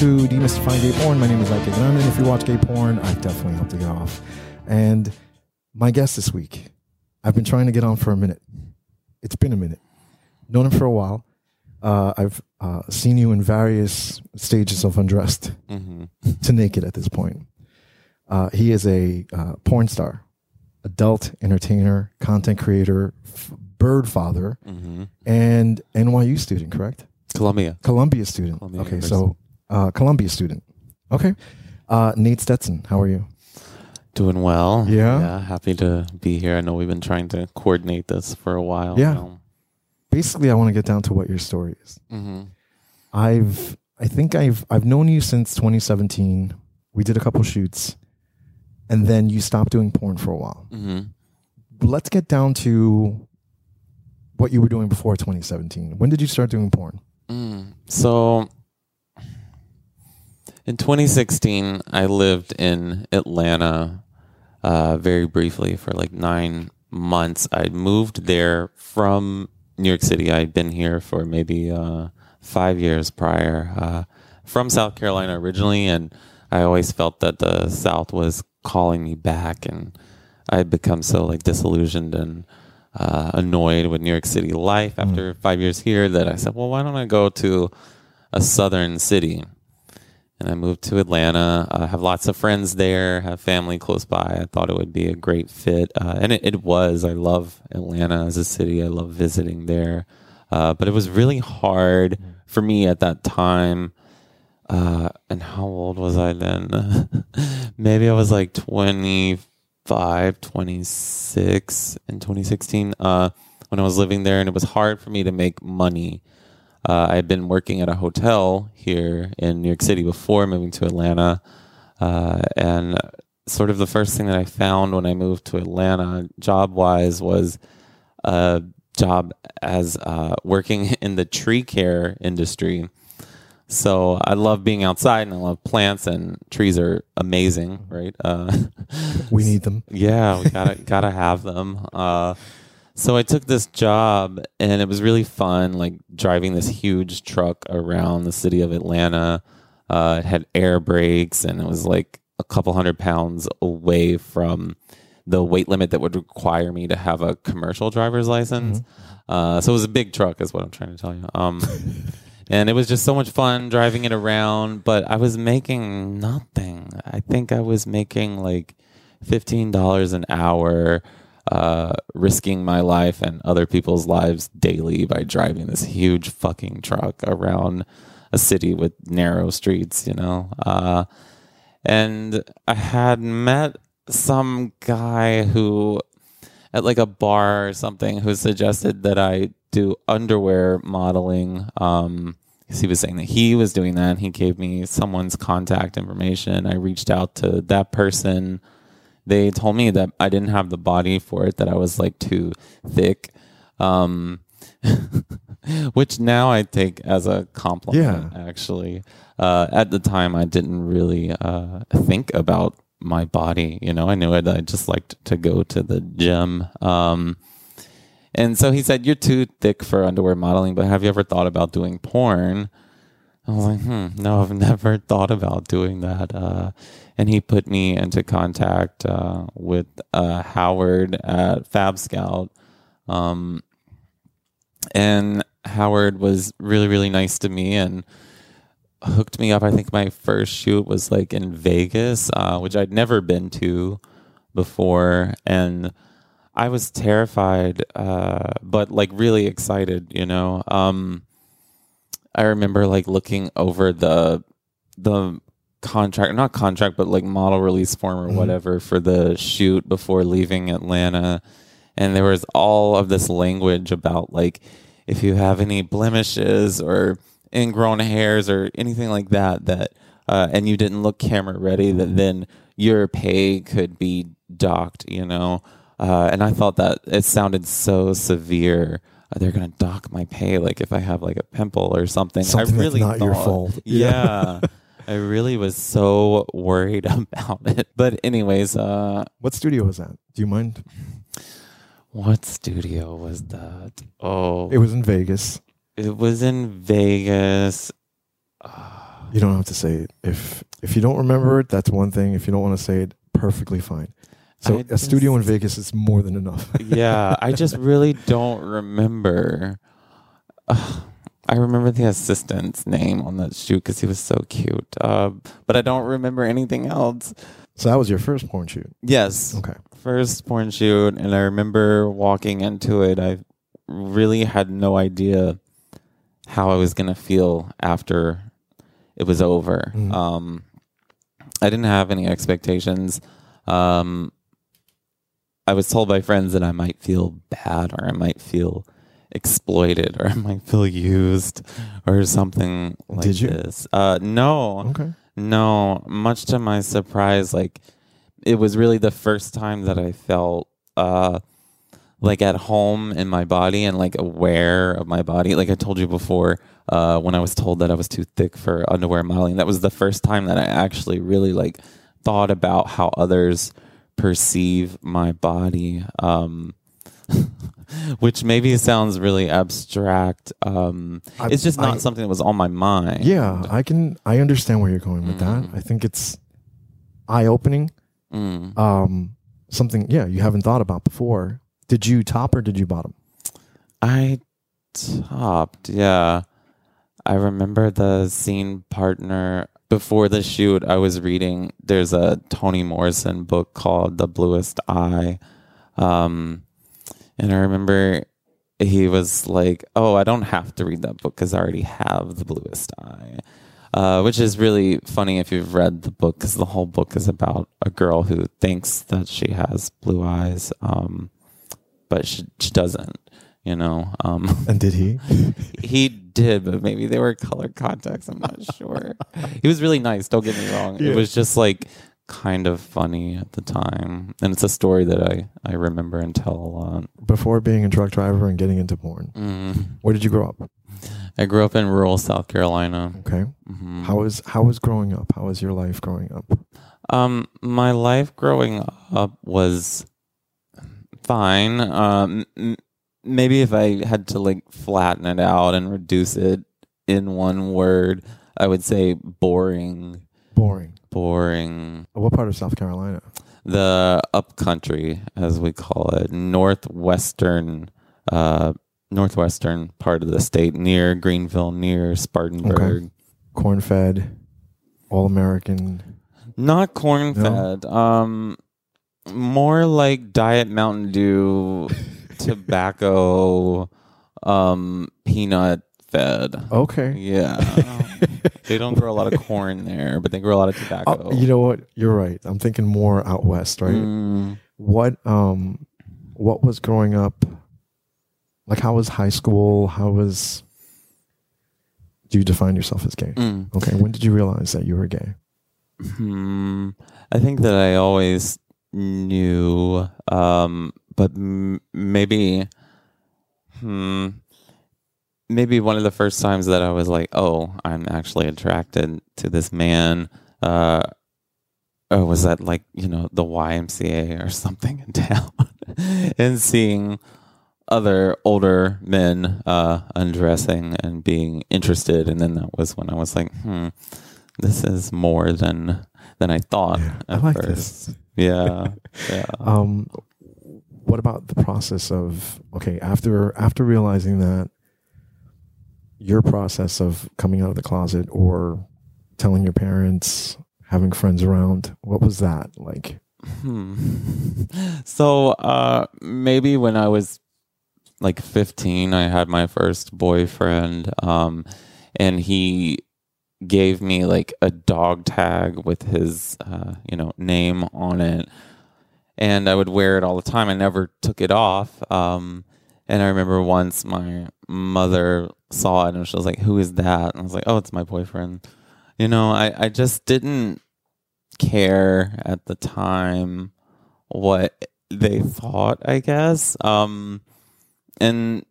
To Demystifying Gay Porn. My name is Ike Gunn, and if you watch gay porn, I definitely help to get off. And my guest this week, I've been trying to get on for a minute. It's been a minute. Known him for a while. Uh, I've uh, seen you in various stages of undressed hmm to naked at this point. Uh, he is a uh, porn star, adult entertainer, content creator, f- bird father, hmm and NYU student, correct? Columbia. Columbia student. Columbia okay, so University. Uh, Columbia student. Okay. Uh, Nate Stetson, how are you? Doing well. Yeah? Yeah. Happy to be here. I know we've been trying to coordinate this for a while. Yeah. Basically, I want to get down to what your story is. hmm I've, I think I've, I've known you since 2017. We did a couple shoots, and then you stopped doing porn for a while. hmm let's get down to what you were doing before 2017. When did you start doing porn? Mm. So in 2016, I lived in Atlanta uh, very briefly for like nine months. I moved there from New York City. I'd been here for maybe uh, five years prior, uh, from South Carolina originally, and I always felt that the South was calling me back, and I had become so like disillusioned and uh, annoyed with New York City life after five years here that I said, well, why don't I go to a southern city? And I moved to Atlanta. I have lots of friends there, have family close by. I thought it would be a great fit. Uh, and it, it was. I love Atlanta as a city. I love visiting there. Uh, but it was really hard for me at that time. Uh, and how old was I then? Maybe I was like 25, 26 in 2016 uh, when I was living there. And it was hard for me to make money. Uh, I had been working at a hotel here in New York City before moving to Atlanta. Uh, and sort of the first thing that I found when I moved to Atlanta, job wise, was a job as uh, working in the tree care industry. So I love being outside and I love plants and trees are amazing, right? Uh, We need them. yeah, we gotta gotta have them. So I took this job, and it was really fun, like driving this huge truck around the city of Atlanta. Uh, it had air brakes, and it was like a couple hundred pounds away from the weight limit that would require me to have a commercial driver's license. Uh, so it was a big truck, is what I'm trying to tell you. Um, and it was just so much fun driving it around. But I was making nothing. I think I was making like fifteen dollars an hour, uh, risking my life and other people's lives daily by driving this huge fucking truck around a city with narrow streets. You know, uh, and I had met some guy who at like a bar or something who suggested that I do underwear modeling. Um, he was saying that he was doing that. And he gave me someone's contact information. I reached out to that person. They told me that I didn't have the body for it, that I was like too thick. Um, which now I take as a compliment, actually. Uh, at the time, I didn't really uh, think about my body. You know, I knew it. I just liked to go to the gym. Um, and so he said, You're too thick for underwear modeling, but have you ever thought about doing porn? I was like, hmm, no, I've never thought about doing that. Uh, and he put me into contact uh, with uh, Howard at Fab Scout. Um, and Howard was really, really nice to me and hooked me up. I think my first shoot was like in Vegas, uh, which I'd never been to before. And I was terrified, uh, but like really excited, you know. Um, I remember like looking over the the contract, not contract, but like model release form or whatever for the shoot before leaving Atlanta, and there was all of this language about like if you have any blemishes or ingrown hairs or anything like that that uh, and you didn't look camera ready that then your pay could be docked you know? Uh, and i thought that it sounded so severe they're gonna dock my pay like if i have like a pimple or something Something i that's really not your fault. yeah i really was so worried about it but anyways uh What studio was that? Do you mind? what studio was that oh It was in Vegas. It was in Vegas. Uh, You don't have to say it. If if you don't remember it, that's one thing. If you don't want to say it, perfectly fine. So I a studio in Vegas is more than enough. yeah, I just really don't remember. I remember the assistant's name on that shoot because he was so cute. Uh, but I don't remember anything else. so that was your first porn shoot. Yes, Okay. first porn shoot, and I remember walking into it. I really had no idea how I was gonna feel after it was over. Mhm. Um, I didn't have any expectations. Um, I was told by friends that I might feel bad, or I might feel exploited, or I might feel used, or something like Did you? this. Uh, no, Okay. no, much to my surprise, like it was really the first time that I felt uh like at home in my body and like aware of my body. Like I told you before, uh when I was told that I was too thick for underwear modeling, that was the first time that I actually really like thought about how others perceive my body. Um which maybe sounds really abstract. Um I- it's just not I- something that was on my mind. Yeah, I can. I understand where you're going with that. Mm. I think it's eye opening. Mm. Um, something. Yeah, you haven't thought about before. Did you top or did you bottom? I topped, yeah. I remember the scene partner before the shoot. I was reading. There's a Toni Morrison book called The Bluest Eye, um, and I remember he was like, "Oh, I don't have to read that book because I already have The Bluest Eye." Uh, which is really funny if you've read the book because the whole book is about a girl who thinks that she has blue eyes, um, but she, she doesn't. You know, um, And did he? he did, but maybe they were color contacts. I'm not sure. he was really nice. Don't get me wrong. Yeah. It was just like kind of funny at the time, and it's a story that I I remember and tell a lot. Before being a truck driver and getting into porn, Mm. where did you grow up? I grew up in rural South Carolina. Okay. Mhm. How was how was growing up? How was your life growing up? Um, my life growing up was fine. Um, maybe if I had to like flatten it out and reduce it in one word, I would say boring. Boring. Boring. What part of South Carolina? The upcountry, as we call it, northwestern, uh, northwestern part of the state, near Greenville, near Spartanburg. Corn fed, all American. Not corn fed. Um, more like Diet Mountain Dew, tobacco, um, peanut fed. Okay. Yeah, they don't grow a lot of corn there, but they grow a lot of tobacco. Oh, you know what? You're right. I'm thinking more out west, right? Mm, What um what was growing up like how was high school? How was do you define yourself as gay? mm. Okay, when did you realize that you were gay? Hmm. I think that I always knew, um, but m- maybe, hmm, maybe one of the first times that I was like, "Oh, I'm actually attracted to this man." Uh, oh, was that like you know the YMCA or something in town, and seeing other older men uh, undressing and being interested, and then that was when I was like, "Hmm." this is more than than I thought Yeah, I at like first. this. Yeah, yeah. Um what about the process of okay, after after realizing that your process of coming out of the closet or telling your parents, having friends around, what was that like? Hmm. So uh, maybe when I was like 15, I had my first boyfriend, um, and he gave me like a dog tag with his, uh, you know, name on it, and I would wear it all the time. I never took it off. Um, and I remember once my mother saw it and she was like, "Who is that?" And I was like, "Oh, it's my boyfriend." You know, I I just didn't care at the time what they thought, I guess. Um, and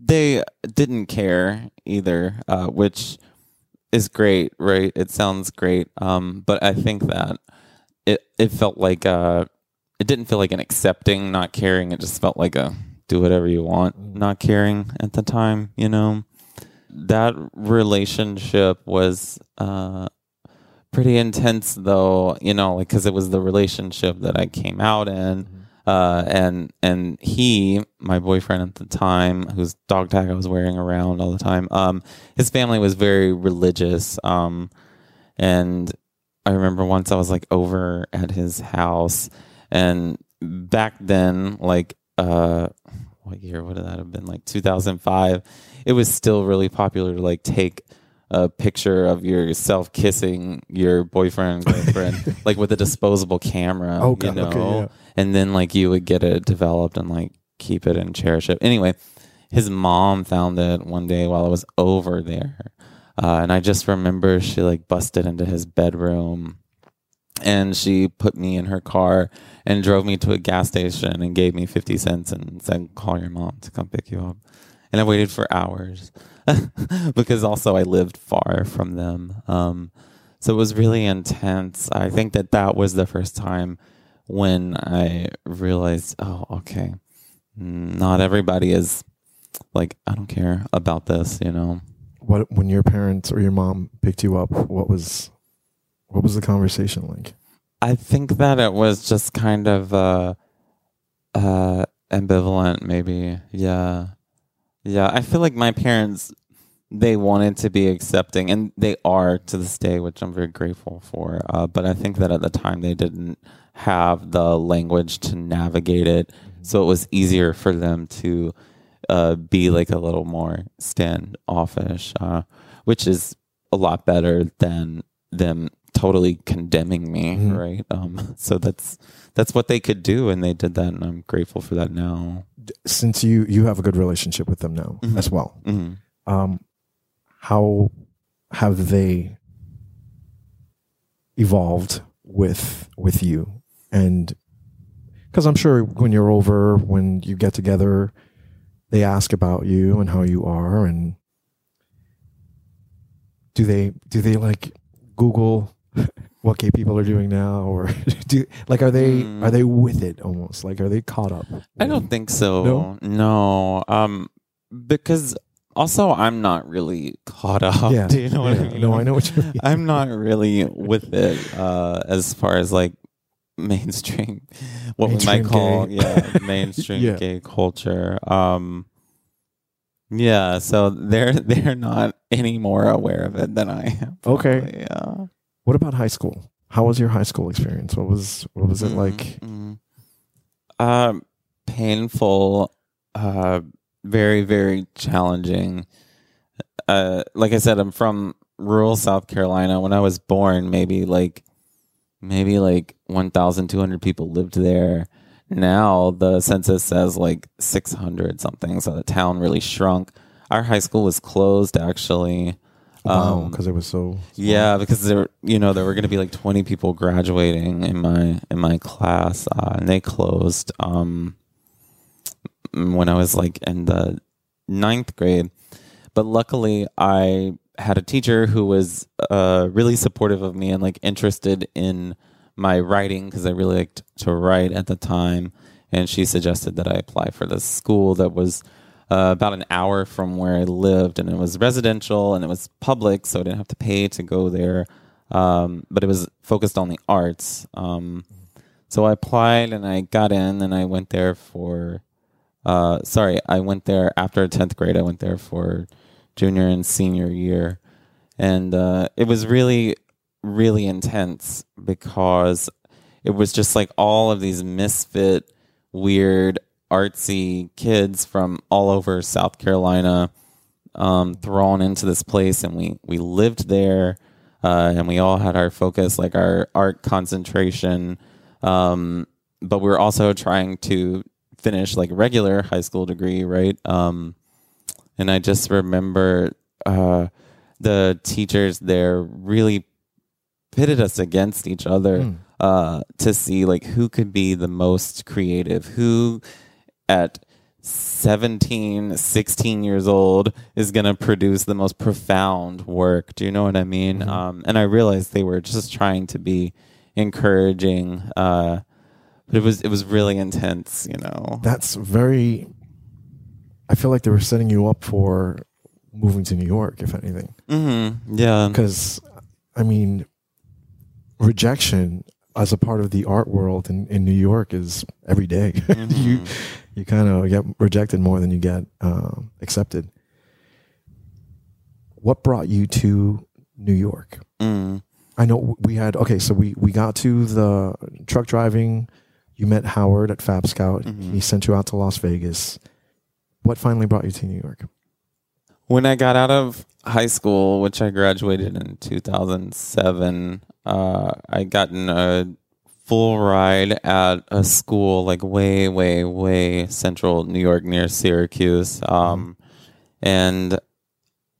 they didn't care either, uh, which is great, right? It sounds great. Um, but I think that it, it felt like, uh, it didn't feel like an accepting, not caring. It just felt like a do whatever you want, not caring at the time, you know? that relationship was uh, pretty intense, though. You know, like because it was the relationship that I came out in, uh, and and he, my boyfriend at the time, whose dog tag I was wearing around all the time, um, his family was very religious, um, and I remember once I was like over at his house, and back then, like uh, what year would that have been? Like 2005. It was still really popular to like take a picture of yourself kissing your boyfriend, girlfriend, like with a disposable camera. Oh, you know, okay, yeah. and then like you would get it developed and like keep it and cherish it. Anyway, his mom found it one day while I was over there. Uh, and I just remember she like busted into his bedroom and she put me in her car and drove me to a gas station and gave me 50 cents and said, call your mom to come pick you up. And I waited for hours because also I lived far from them. Um, so it was really intense. I think that that was the first time when I realized, oh, okay, not everybody is like, I don't care about this, you know? What when your parents or your mom picked you up? What was what was the conversation like? I think that it was just kind of uh, uh, ambivalent, maybe. Yeah, yeah. I feel like my parents they wanted to be accepting, and they are to this day, which I'm very grateful for. Uh, but I think that at the time they didn't have the language to navigate it, so it was easier for them to uh, be like a little more standoffish, uh, which is a lot better than them totally condemning me, Mhm. right? Um, so that's that's what they could do, and they did that, and I'm grateful for that now. Since you you have a good relationship with them now Mhm. as well, hmm um, how have they evolved with with you? And because I'm sure when you're over, when you get together, they ask about you and how you are, and do they do they like Google what gay people are doing now, or do like are they Mm. are they with it almost like are they caught up? I don't think so. No? No, um, because also I'm not really caught up. Yeah, Do you know what yeah. I mean? No, I know what you mean. I'm not really with it uh, as far as like mainstream, what Mainstream we might call gay. yeah mainstream Yeah. gay culture. Um, yeah, so they're they're not any more aware of it than I am. Okay. Yeah. What about high school? How was your high school experience? What was what was it Mhm, like? mhm. Um, painful, uh, very very challenging. Uh, like I said, I'm from rural South Carolina. When I was born, maybe like maybe like 1,200 people lived there. Now the census says like 600 something. So the town really shrunk. Our high school was closed actually. Wow, Um, because it was so yeah, because there, you know, there were going to be like twenty people graduating in my in my class, uh, and they closed um, when I was like in the ninth grade. But luckily, I had a teacher who was uh, really supportive of me and like interested in my writing because I really liked to write at the time, and she suggested that I apply for this school that was uh, about an hour from where I lived, and it was residential and it was public, so I didn't have to pay to go there. Um, but it was focused on the arts. Um, so I applied and I got in, and I went there for. Uh, sorry, I went there after tenth grade. I went there for junior and senior year, and uh, it was really, really intense because it was just like all of these misfit, weird, artsy kids from all over South Carolina um, thrown into this place, and we we lived there, uh, and we all had our focus, like our art concentration, um, but we were also trying to finish like regular high school degree, right? Um, and I just remember uh, the teachers there really pitted us against each other Mm. uh, to see like who could be the most creative, who at 17, 16 years old is going to produce the most profound work. Do you know what I mean? Mhm. Um, and I realized they were just trying to be encouraging. Uh, but it was it was really intense, you know. That's very. I feel like they were setting you up for moving to New York, if anything. Mm-hmm. Yeah. Because, I mean, rejection as a part of the art world in, in New York is every day. you Mhm. You kind of get rejected more than you get uh, accepted. What brought you to New York? Mm. I know we had okay, so we we got to the truck driving. You met Howard at Fab Scout. Mhm. He sent you out to Las Vegas. What finally brought you to New York? When I got out of high school, which I graduated in 2007, uh, I gotten a full ride at a school like way, way, way central New York near Syracuse. Um, and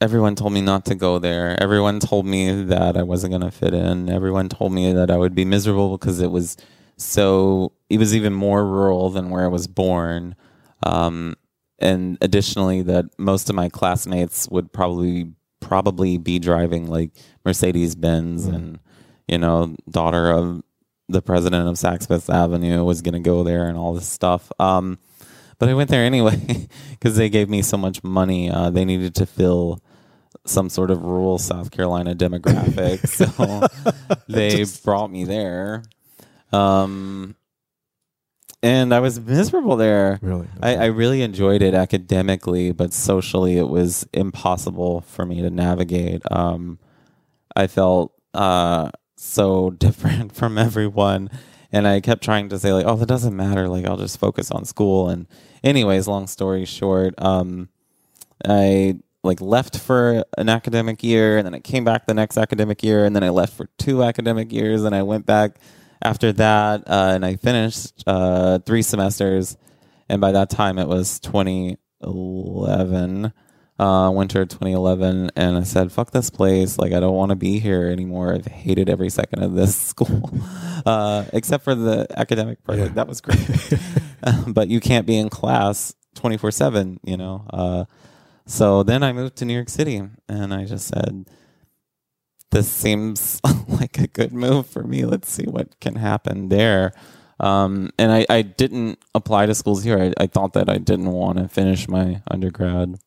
everyone told me not to go there. Everyone told me that I wasn't going to fit in. Everyone told me that I would be miserable because it was so, it was even more rural than where I was born. Um, and additionally that most of my classmates would probably probably be driving like Mercedes Benz Mm. and you know daughter of the president of Saks Fifth Avenue was going to go there and all this stuff. Um but I went there anyway because they gave me so much money uh, they needed to fill some sort of rural South Carolina demographic. So they brought me there. Um and I was miserable there. Really? I, I really enjoyed it academically, but socially, it was impossible for me to navigate. Um, I felt uh, so different from everyone, and I kept trying to say like, "Oh, that doesn't matter. Like, I'll just focus on school." And, anyways, long story short, um, I like left for an academic year, and then I came back the next academic year, and then I left for two academic years, and I went back after that, uh, and I finished uh, three semesters and by that time it was 2011 uh, winter 2011 and i said fuck this place. Like i don't want to be here anymore. I've hated every second of this school. Uh, except for the academic part. Yeah. that was great. But you can't be in class 24 7 you know? Uh, so then i moved to new york city and i just said this seems like a good move for me. Let's see what can happen there. Um, and I, I didn't apply to schools here. I, I thought that I didn't want to finish my undergrad.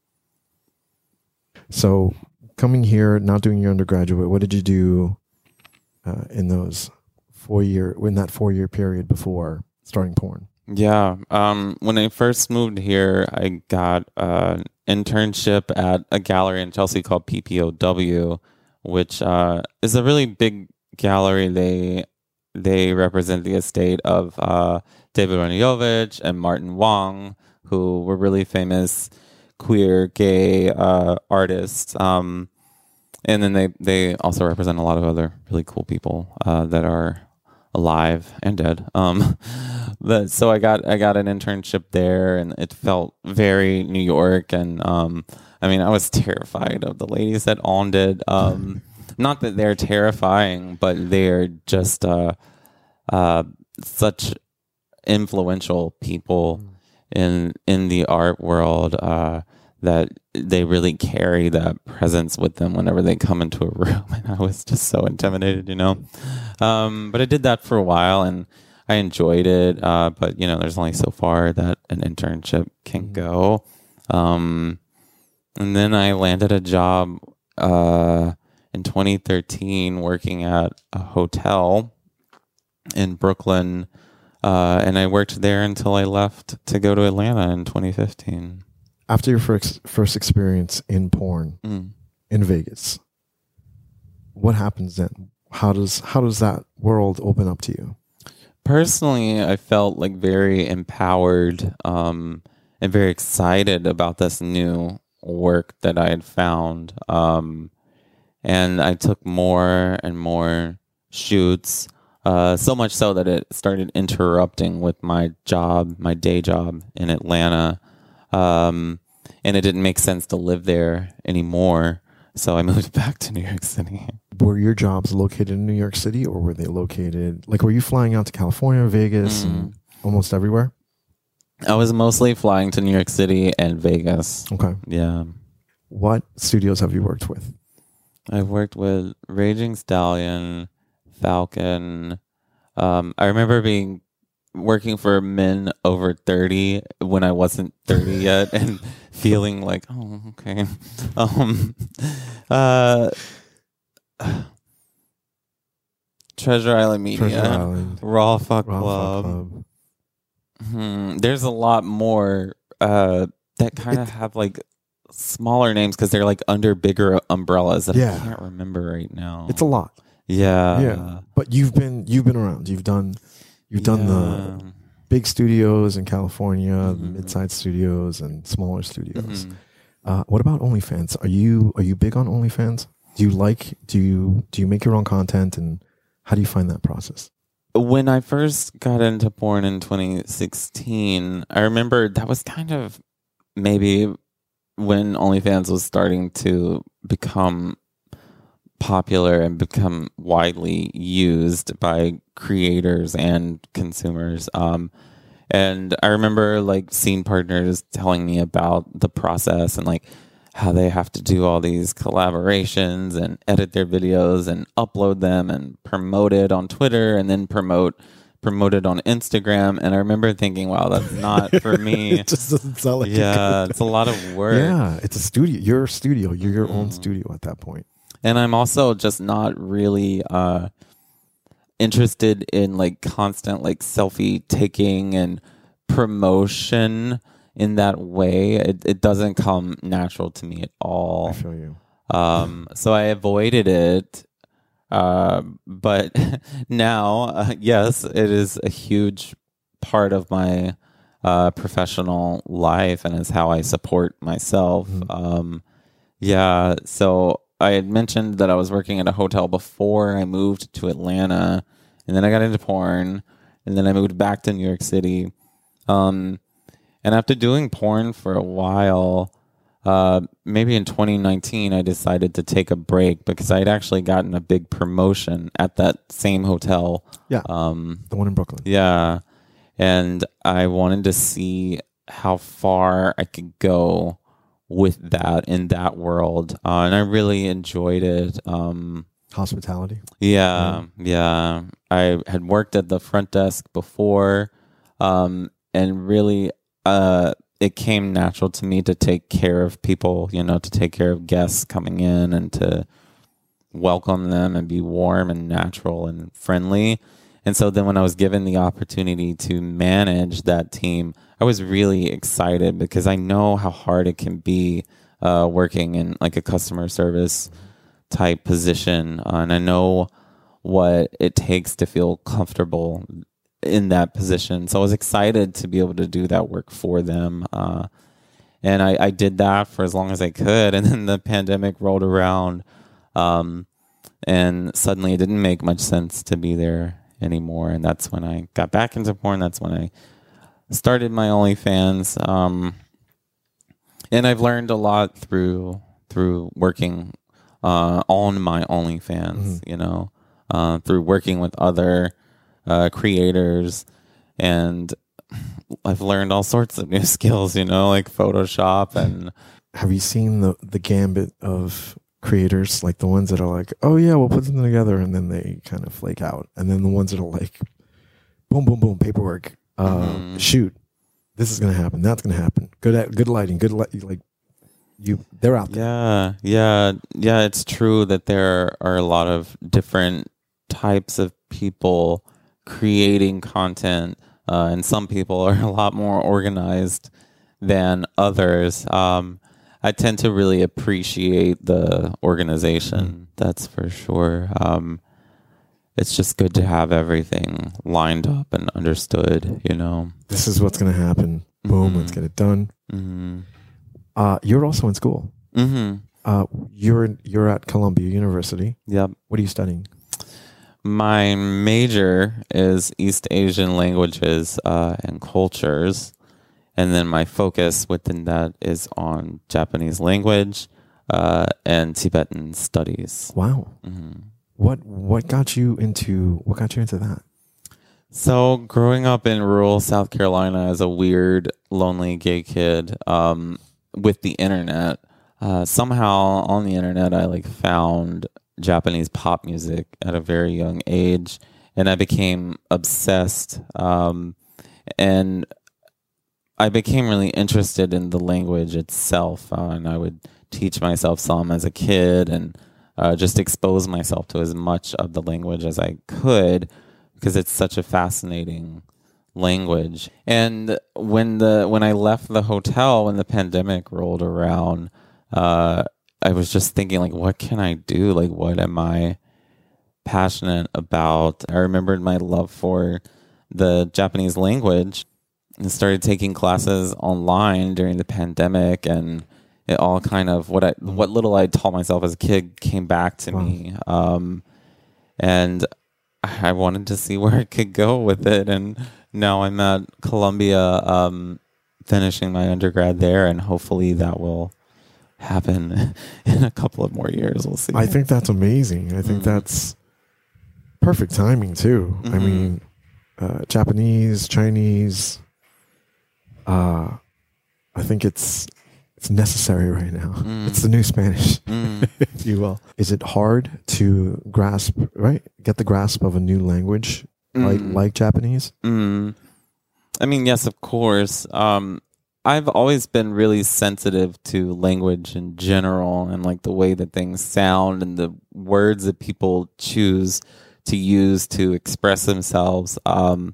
So, coming here, not doing your undergraduate, what did you do uh, in those four year in that four year period before starting porn? Yeah. Um, when I first moved here, I got an internship at a gallery in Chelsea called PPOW, which uh, is a really big gallery. They they represent the estate of uh, David Wojnarowicz and Martin Wong, who were really famous queer, gay uh, artists. Um, and then they, they also represent a lot of other really cool people uh, that are alive and dead. Um, but so I got I got an internship there, and it felt very New York. And um, I mean, I was terrified of the ladies that owned it. Um, not that they're terrifying, but they're just uh, uh, such influential people in in the art world uh, that they really carry that presence with them whenever they come into a room. And I was just so intimidated, you know. Um, but I did that for a while, and I enjoyed it. Uh, but you know, there's only so far that an internship can go. Um, and then I landed a job uh, in 2013 working at a hotel in Brooklyn. Uh, and I worked there until I left to go to Atlanta in 2015. After your first first experience in porn Mm. in Vegas, what happens then? How does how does that world open up to you? Personally, I felt like very empowered um, and very excited about this new work that I had found. Um, and I took more and more shoots, uh, so much so that it started interrupting with my job, my day job in Atlanta. Um, and it didn't make sense to live there anymore. So I moved back to New York City. Were your jobs located in New York City, or were they located like were you flying out to California, Vegas, and almost everywhere? I was mostly flying to New York City and Vegas. Okay. Yeah. What studios have you worked with? I've worked with Raging Stallion, Falcon. Um, I remember being working for men over 30 when I wasn't 30 yet and feeling like, oh, okay. Um, uh, Treasure Island Media, Treasure Island, Raw Fuck Raw Fuck Club. Club. Hmm, there's a lot more uh, that kind of have like smaller names because they're like under bigger umbrellas that Yeah. I can't remember right now. It's a lot, yeah, Yeah. but you've been you've been around. You've done you've done the big studios in California, Mhm. the mid-sized studios, and smaller studios. Mhm. Uh, what about OnlyFans? Are you are you big on OnlyFans? Do you like do you do you make your own content and how do you find that process? when I first got into porn in 2016, I remember that was kind of maybe when OnlyFans was starting to become popular and become widely used by creators and consumers. Um, and I remember like scene partners telling me about the process and like how they have to do all these collaborations and edit their videos and upload them and promote it on Twitter and then promote promote it on Instagram. And I remember thinking, wow, that's not for me. it just doesn't sound like yeah, it's a lot of work. Yeah, it's a studio. You're a studio. You're your own Mhm. studio at that point. And i'm also just not really uh interested in like constant like selfie taking and promotion in that way it, it doesn't come natural to me at I all feel you. um so i avoided it uh, but now uh, yes it is a huge part of my uh professional life and is how i support myself Mhm. um yeah, so I had mentioned that I was working at a hotel before I moved to Atlanta, and then I got into porn, and then I moved back to New York City. Um, and after doing porn for a while, uh, maybe in 2019, I decided to take a break because I had actually gotten a big promotion at that same hotel. Yeah. Um, The one in Brooklyn. yeah. And I wanted to see how far I could go with that in that world. Uh, and I really enjoyed it. Um, Hospitality. yeah, yeah. I had worked at the front desk before. Um, and really, uh, it came natural to me to take care of people, you know, to take care of guests coming in and to welcome them and be warm and natural and friendly. And so then when I was given the opportunity to manage that team, I was really excited because I know how hard it can be uh, working in like a customer service type position. Uh, and I know what it takes to feel comfortable in that position. So I was excited to be able to do that work for them. Uh, and I, I did that for as long as I could. And then the pandemic rolled around. Um, and suddenly it didn't make much sense to be there anymore. And that's when I got back into porn. That's when I started my OnlyFans. Um, and I've learned a lot through through working uh, on my OnlyFans. You know, uh, through working with other uh, creators, and I've learned all sorts of new skills. You know, like Photoshop and Have you seen the the gambit of creators like the ones that are like, oh yeah, we'll put something together, and then they kind of flake out, and then the ones that are like, boom, boom, boom, paperwork, uh, Mhm. shoot, this is gonna happen, that's gonna happen. Good at good lighting, good light, like you, they're out there. Yeah, yeah, yeah. It's true that there are a lot of different types of people creating content, uh, and some people are a lot more organized than others. Um, I tend to really appreciate the organization. That's for sure. Um, it's just good to have everything lined up and understood. You know. This is what's gonna happen. Boom, let's Mhm. get it done. Mm-hmm. Uh, you're also in school. Mm-hmm. Uh, you're in, you're at Columbia University. Yep. What are you studying? My major is East Asian languages uh, and cultures. And then my focus within that is on Japanese language uh, and Tibetan studies. Wow. What what got you into what got you into that? So, growing up in rural South Carolina as a weird, lonely gay kid um, with the internet, uh, somehow on the internet, I like found Japanese pop music at a very young age, and I became obsessed. Um, and I became really interested in the language itself, uh, and I would teach myself some as a kid, and uh, just expose myself to as much of the language as I could because it's such a fascinating language. And when the when I left the hotel when the pandemic rolled around, uh, I was just thinking like, what can I do? Like, what am I passionate about? I remembered my love for the Japanese language and started taking classes online during the pandemic and it all kind of what I what little I taught myself as a kid came back to Wow. me. Um, and I wanted to see where it could go with it and now I'm at Columbia um, finishing my undergrad there and hopefully that will happen in a couple of more years. We'll see. I think that's amazing. I think Mm. that's perfect timing too. I Mhm. mean, uh, Japanese, Chinese. Uh, I think it's it's necessary right now. Mm. It's the new Spanish, Mm. if you will. Is it hard to grasp? Right, get the grasp of a new language like Mm. like Japanese. Mm. I mean, yes, of course. Um, I've always been really sensitive to language in general and like the way that things sound and the words that people choose to use to express themselves. Um,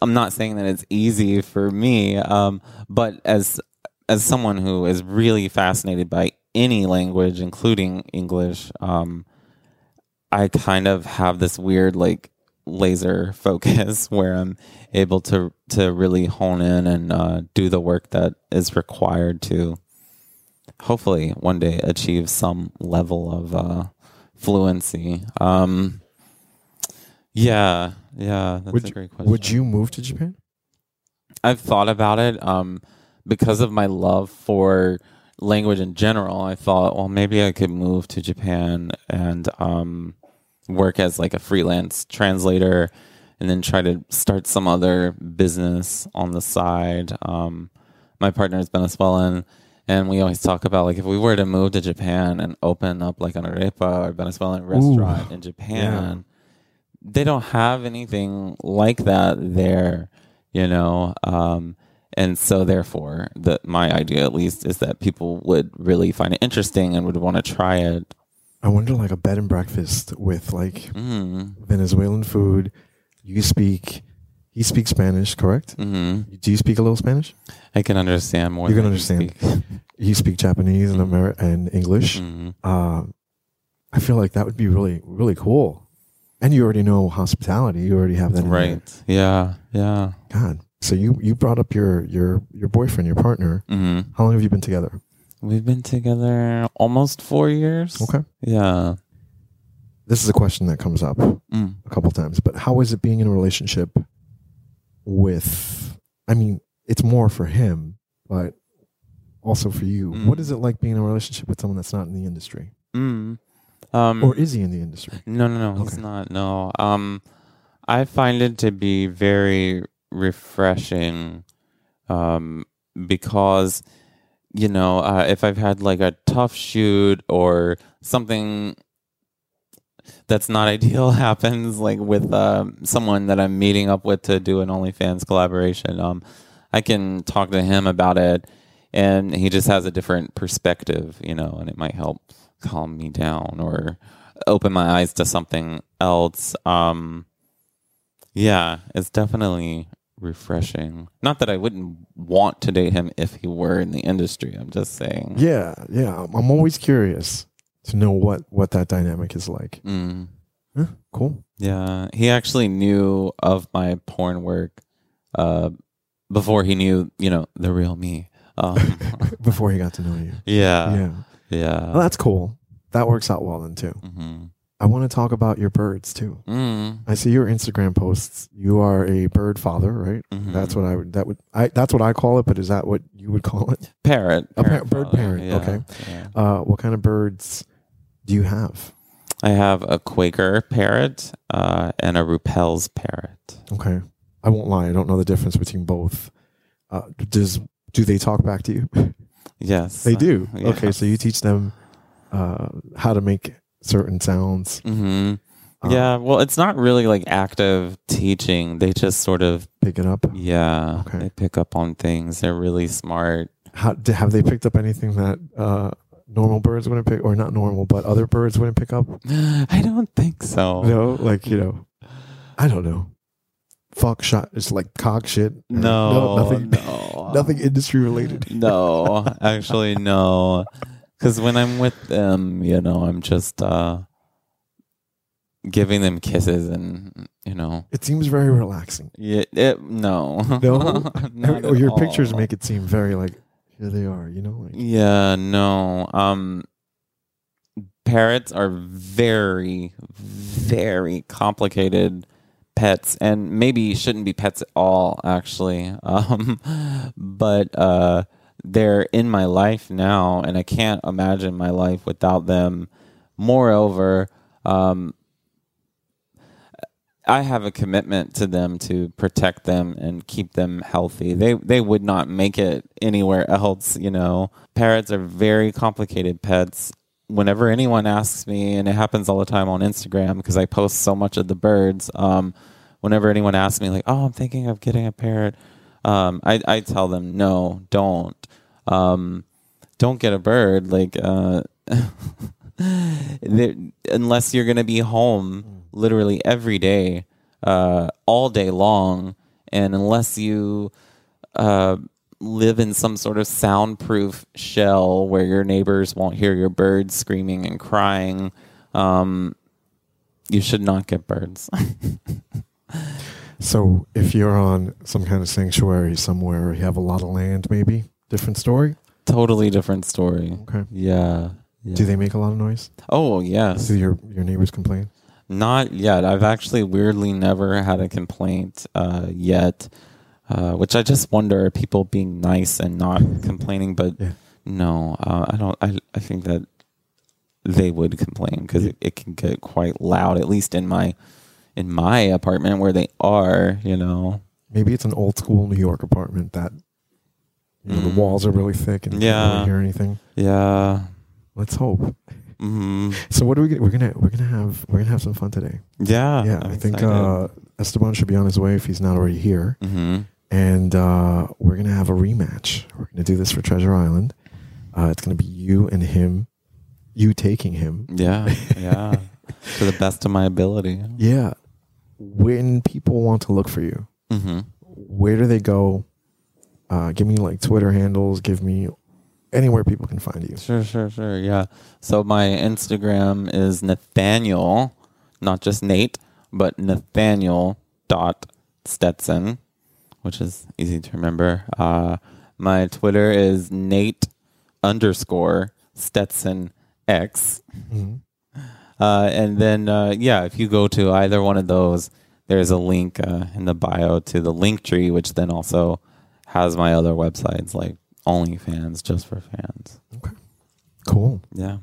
I'm not saying that it's easy for me, um, but as as someone who is really fascinated by any language, including English, um, I kind of have this weird like laser focus where I'm able to to really hone in and uh, do the work that is required to hopefully one day achieve some level of uh, fluency. Um, yeah, yeah, that's Would a great question. Would you move to Japan? I've thought about it um, because of my love for language in general. I thought, well, maybe I could move to Japan and um, work as like a freelance translator, and then try to start some other business on the side. Um, my partner is Venezuelan, and we always talk about like if we were to move to Japan and open up like an arepa or Venezuelan restaurant in Japan, they don't have anything like that there you know um and so therefore the my idea at least is that people would really find it interesting and would want to try it I wonder, like a bed and breakfast with like mm Venezuelan food. You speak. He speaks Spanish, correct? hmm Do you speak a little Spanish? i can understand more You can understand. speak. You speak Japanese and. Amer- and English. Mhm. Uh, I feel like that would be really, really cool. And you already know hospitality. You already have that. right yeah yeah God. So you you brought up your your your boyfriend, your partner. hmm How long have you been together? we've been together almost four years Okay. yeah This is a question that comes up mm. a couple times, but how is it being in a relationship with? I mean, it's more for him, but also for you. Mm. What is it like being in a relationship with someone that's not in the industry, Mm. Um, or is he in the industry? No, no, no. He's not. No. Um, I find it to be very refreshing, um, because you know, uh, if I've had like a tough shoot or something that's not ideal happens, like with um, someone that I'm meeting up with to do an OnlyFans collaboration, um, I can talk to him about it, and he just has a different perspective, you know, and it might help calm me down or open my eyes to something else. Um, yeah, it's definitely refreshing. Not that I wouldn't want to date him if he were in the industry. I'm just saying. Yeah, yeah. I'm- always curious to know what what that dynamic is like. Mm, Huh, cool. yeah, he actually knew of my porn work uh, before he knew, you know, the real me. Um, Before he got to know you. yeah, yeah. yeah. Well, that's cool. That works out well then too. hmm I want to talk about your birds too. Mm, I see your Instagram posts. You are a bird father, right? mhm. That's what I would. That would. I. That's what I call it. But is that what you would call it? parrot. A par- bird parent, yeah, okay. yeah. Uh, what kind of birds do you have? I have a Quaker parrot uh, and a Rüppell's parrot. Okay, I won't lie. I don't know the difference between both. Uh, does do they talk back to you? Yes, they do. yeah. Okay, so you teach them uh, how to make certain sounds. hmm Uh, yeah, well, it's not really like active teaching. They just sort of pick it up. Yeah, Okay. they pick up on things. They're really smart. How have they picked up anything that uh, normal birds wouldn't pick, or not normal, but other birds wouldn't pick up? I don't think so. No, like you know, I don't know. Fuck shot. It's like cock shit. No, nothing. no. Nothing industry related. no, actually, no. Because when I'm with them, you know, I'm just uh, giving them kisses and, you know, It seems very relaxing. yeah, it, no. No? Not Or at your pictures make it seem very like here they are. You know, like Yeah, no. Um parrots are very very complicated pets and maybe shouldn't be pets at all actually. Um but uh they're in my life now and I can't imagine my life without them. Moreover, um I have a commitment to them to protect them and keep them healthy. They they would not make it anywhere else, you know. Parrots are very complicated pets. Whenever anyone asks me, and it happens all the time on Instagram because I post so much of the birds. Um, whenever anyone asks me, like, "Oh, I'm thinking of getting a parrot," um, I I tell them, "No, don't, um, don't get a bird." Like, uh, unless you're going to be home literally every day, uh, all day long, and unless you uh, live in some sort of soundproof shell where your neighbors won't hear your birds screaming and crying, um, you should not get birds. so. If you're on some kind of sanctuary somewhere, you have a lot of land, maybe different story. totally different story. Okay. Yeah. yeah. Do they make a lot of noise? Oh yes. Do your your neighbors complain? Not yet. I've actually weirdly never had a complaint uh, yet, uh, which I just wonder are people being nice and not complaining. But Yeah. no, uh, I don't. I I think that they would complain because it, it can get quite loud. At least in my in my apartment where they are. You know. Maybe it's an old school New York apartment that you know, Mm. the walls are really thick and you can't really hear anything. Yeah. Let's hope. hmm So what are we? Gonna, we're gonna we're gonna have we're gonna have some fun today. Yeah. yeah, I think uh, Esteban should be on his way if he's not already here. hmm And uh, we're gonna have a rematch. We're gonna do this for Treasure Island. Uh, it's gonna be you and him, you taking him. Yeah. Yeah. to the best of my ability. Yeah. When people want to look for you, hmm where do they go? Uh, give me like Twitter handles. Give me anywhere people can find you. Sure, sure, sure. Yeah. So my Instagram is Nathaniel, not just Nate, but Nathaniel dot Stetson, which is easy to remember. Uh, my Twitter is Nate underscore Stetson X. Mhm. Uh, and then, uh, yeah, if you go to either one of those, there's a link uh, in the bio to the Linktree, which then also has my other websites like OnlyFans, just for fans. Okay. Cool. Yeah.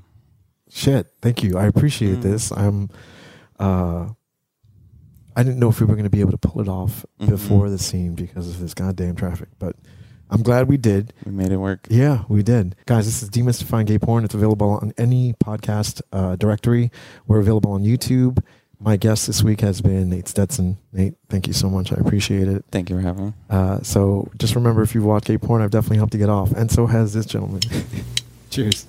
Shit. Thank you. I appreciate Mm. this. I'm. Uh, I didn't know if we were going to be able to pull it off Mhm. before the scene because of this goddamn traffic, but I'm glad we did. We made it work. Yeah, we did. Guys, this is Demystifying Gay Porn. It's available on any podcast uh, directory. We're available on YouTube. My guest this week has been Nate Stetson. Nate, thank you so much. I appreciate it. Thank you for having me. Uh, so just remember, if you've watched gay porn, I've definitely helped you get off. And so has this gentleman. Cheers.